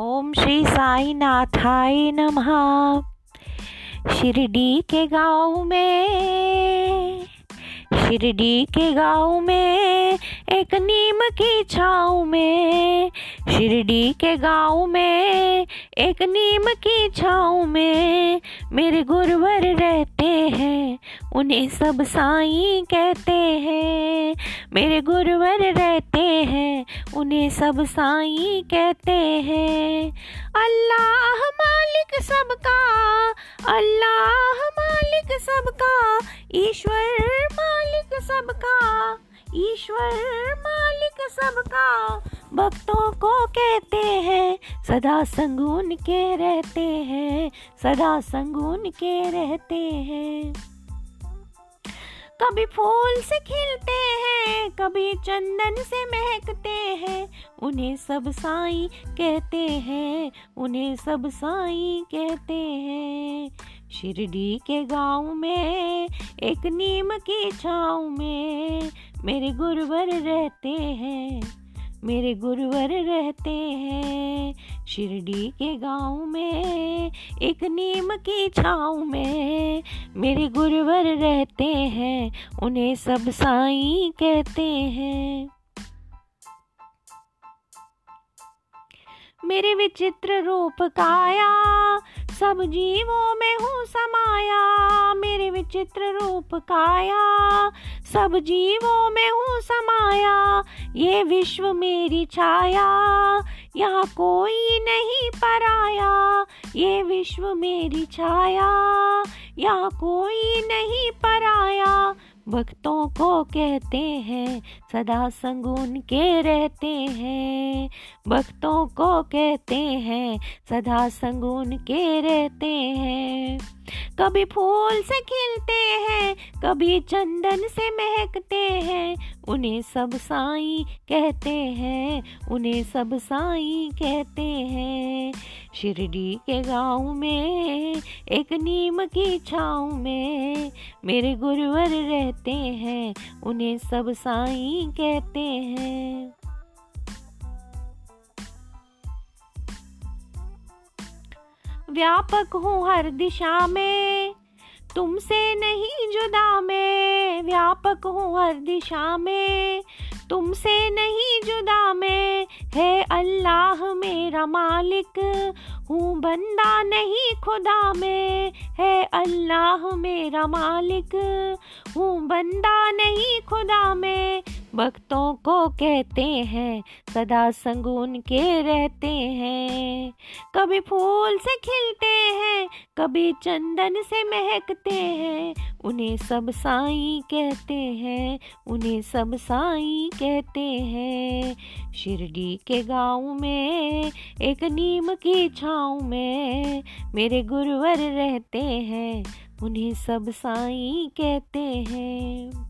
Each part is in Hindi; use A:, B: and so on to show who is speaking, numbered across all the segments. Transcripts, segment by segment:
A: ओम श्री साई नाथाय नमः। शिरडी के गाँव में शिरडी के गाँव में, एक नीम की छाँव में। शिरडी के गाँव में, एक नीम की छाँव में। मेरे गुरुवर रहते हैं, उन्हें सब साई कहते हैं। मेरे गुरुवर रहते हैं, उन्हें सब साई कहते हैं। अल्लाह मालिक सबका, अल्लाह मालिक सबका, ईश्वर मालिक सबका, ईश्वर मालिक सबका। भक्तों को कहते हैं, सदा संगुन के रहते हैं, सदा संगुन के रहते हैं। कभी फूल से खिलते हैं, कभी चंदन से महकते हैं, उन्हें सब साई कहते हैं, उन्हें सब साई कहते हैं। शिरडी के गाँव में, एक नीम की छाँव में मेरे गुरुवर रहते हैं, मेरे गुरुवर रहते हैं। शिरडी के गाँव में, एक नीम की छाँव में मेरे गुरुवर रहते हैं, उन्हें सब साई कहते हैं। मेरे विचित्र रूप काया सब जीवों में हूँ समाया, मेरे विचित्र रूप काया। सब जीवों में हूँ समाया, ये विश्व मेरी छाया। यहाँ कोई नहीं पराया, ये विश्व मेरी छाया। यहाँ कोई नहीं पराया भक्तों को कहते हैं, सदा संग उनके रहते हैं। भक्तों को कहते हैं, सदा संग उनके रहते हैं। कभी फूल से खिलते हैं कभी चंदन से महकते हैं, उन्हें सब साई कहते हैं, उन्हें सब साई कहते हैं। शिरडी के गाँव में, एक नीम की छाँव में, मेरे गुरुवर रहते हैं, उन्हें सब साई कहते हैं। व्यापक हूँ हर दिशा में तुमसे नहीं जुदा मैं, व्यापक हूँ हर दिशा में। तुमसे नहीं जुदा मैं, है अल्लाह मेरा मालिक। हूँ बंदा नहीं खुदा में, है अल्लाह मेरा मालिक। हूँ बंदा नहीं खुदा में भक्तों को कहते हैं, सदा संग के रहते हैं। कभी फूल से खिलते हैं, कभी चंदन से महकते हैं, उन्हें सब साई कहते हैं, उन्हें सब साई कहते हैं। शिरडी के गाँव में, एक नीम की छाँव में, मेरे गुरुवर रहते हैं, उन्हें सब साई कहते हैं।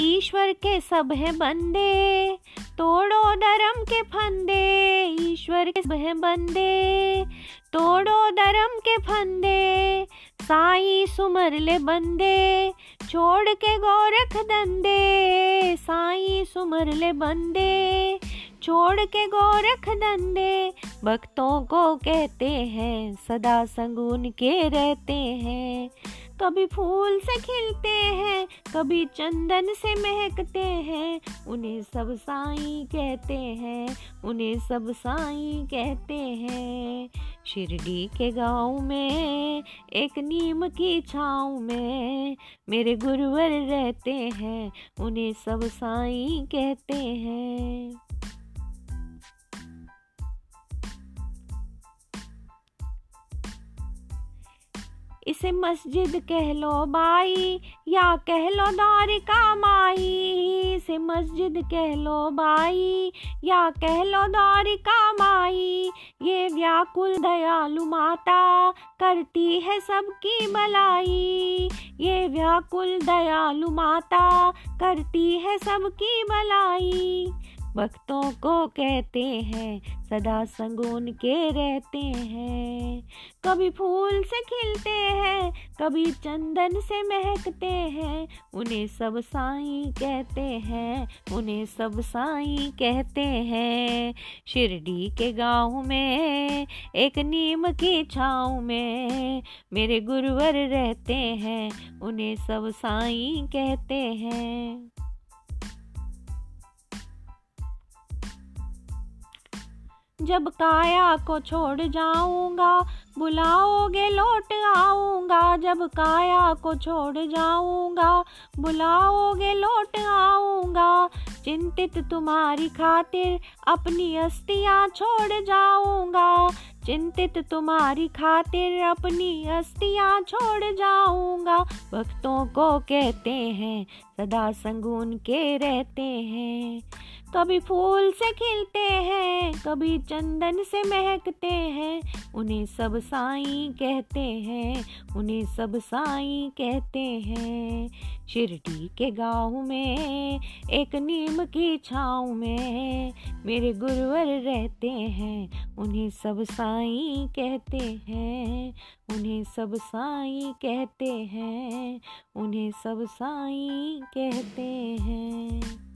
A: ईश्वर के सब है बंदे, तोड़ो धर्म के फंदे, ईश्वर के सब है बंदे, तोड़ो धर्म के फंदे, साई सुमर ले बंदे, छोड़ के गोरख दंदे साई सुमर ले बंदे, छोड़ के गोरख दंदे भक्तों को कहते हैं, सदा संगुन के रहते हैं, कभी फूल से खिलते हैं कभी चंदन से महकते हैं, उन्हें सब साई कहते हैं, उन्हें सब साई कहते हैं। शिरडी के गाँव में, एक नीम की छाँव में, मेरे गुरुवर रहते हैं, उन्हें सब साई कहते हैं। इसे मस्जिद कह लो बाई या कह लो द्वारिका माई इसे मस्जिद कह लो बाई या कह लो द्वारिका माई ये व्याकुल दयालु माता करती है सबकी भलाई। ये व्याकुल दयालु माता करती है सबकी भलाई। भक्तों को कहते हैं, सदा संगुन के रहते हैं। कभी फूल से खिलते हैं, कभी चंदन से महकते हैं, उन्हें सब साई कहते हैं, उन्हें सब साई कहते हैं। शिरडी के गाँव में, एक नीम की छाँव में, मेरे गुरुवर रहते हैं, उन्हें सब साई कहते हैं। जब काया को छोड़ जाऊँगा, बुलाओगे लौट आऊँगा। जब काया को छोड़ जाऊँगा, बुलाओगे लौट आऊँगा। चिंतित तुम्हारी खातिर अपनी अस्तियाँ छोड़ जाऊँगा। चिंतित तुम्हारी खातिर अपनी अस्तियाँ छोड़ जाऊँगा। भक्तों को कहते हैं, सदा संगून के रहते हैं। कभी फूल से खिलते हैं, कभी चंदन से महकते हैं, उन्हें सब साई कहते हैं, उन्हें सब साई कहते हैं। शिरडी के गाँव में, एक नीम की छाँव में, मेरे गुरुवर रहते हैं, उन्हें सब साई कहते हैं, उन्हें सब साई कहते हैं, उन्हें सब साई कहते हैं।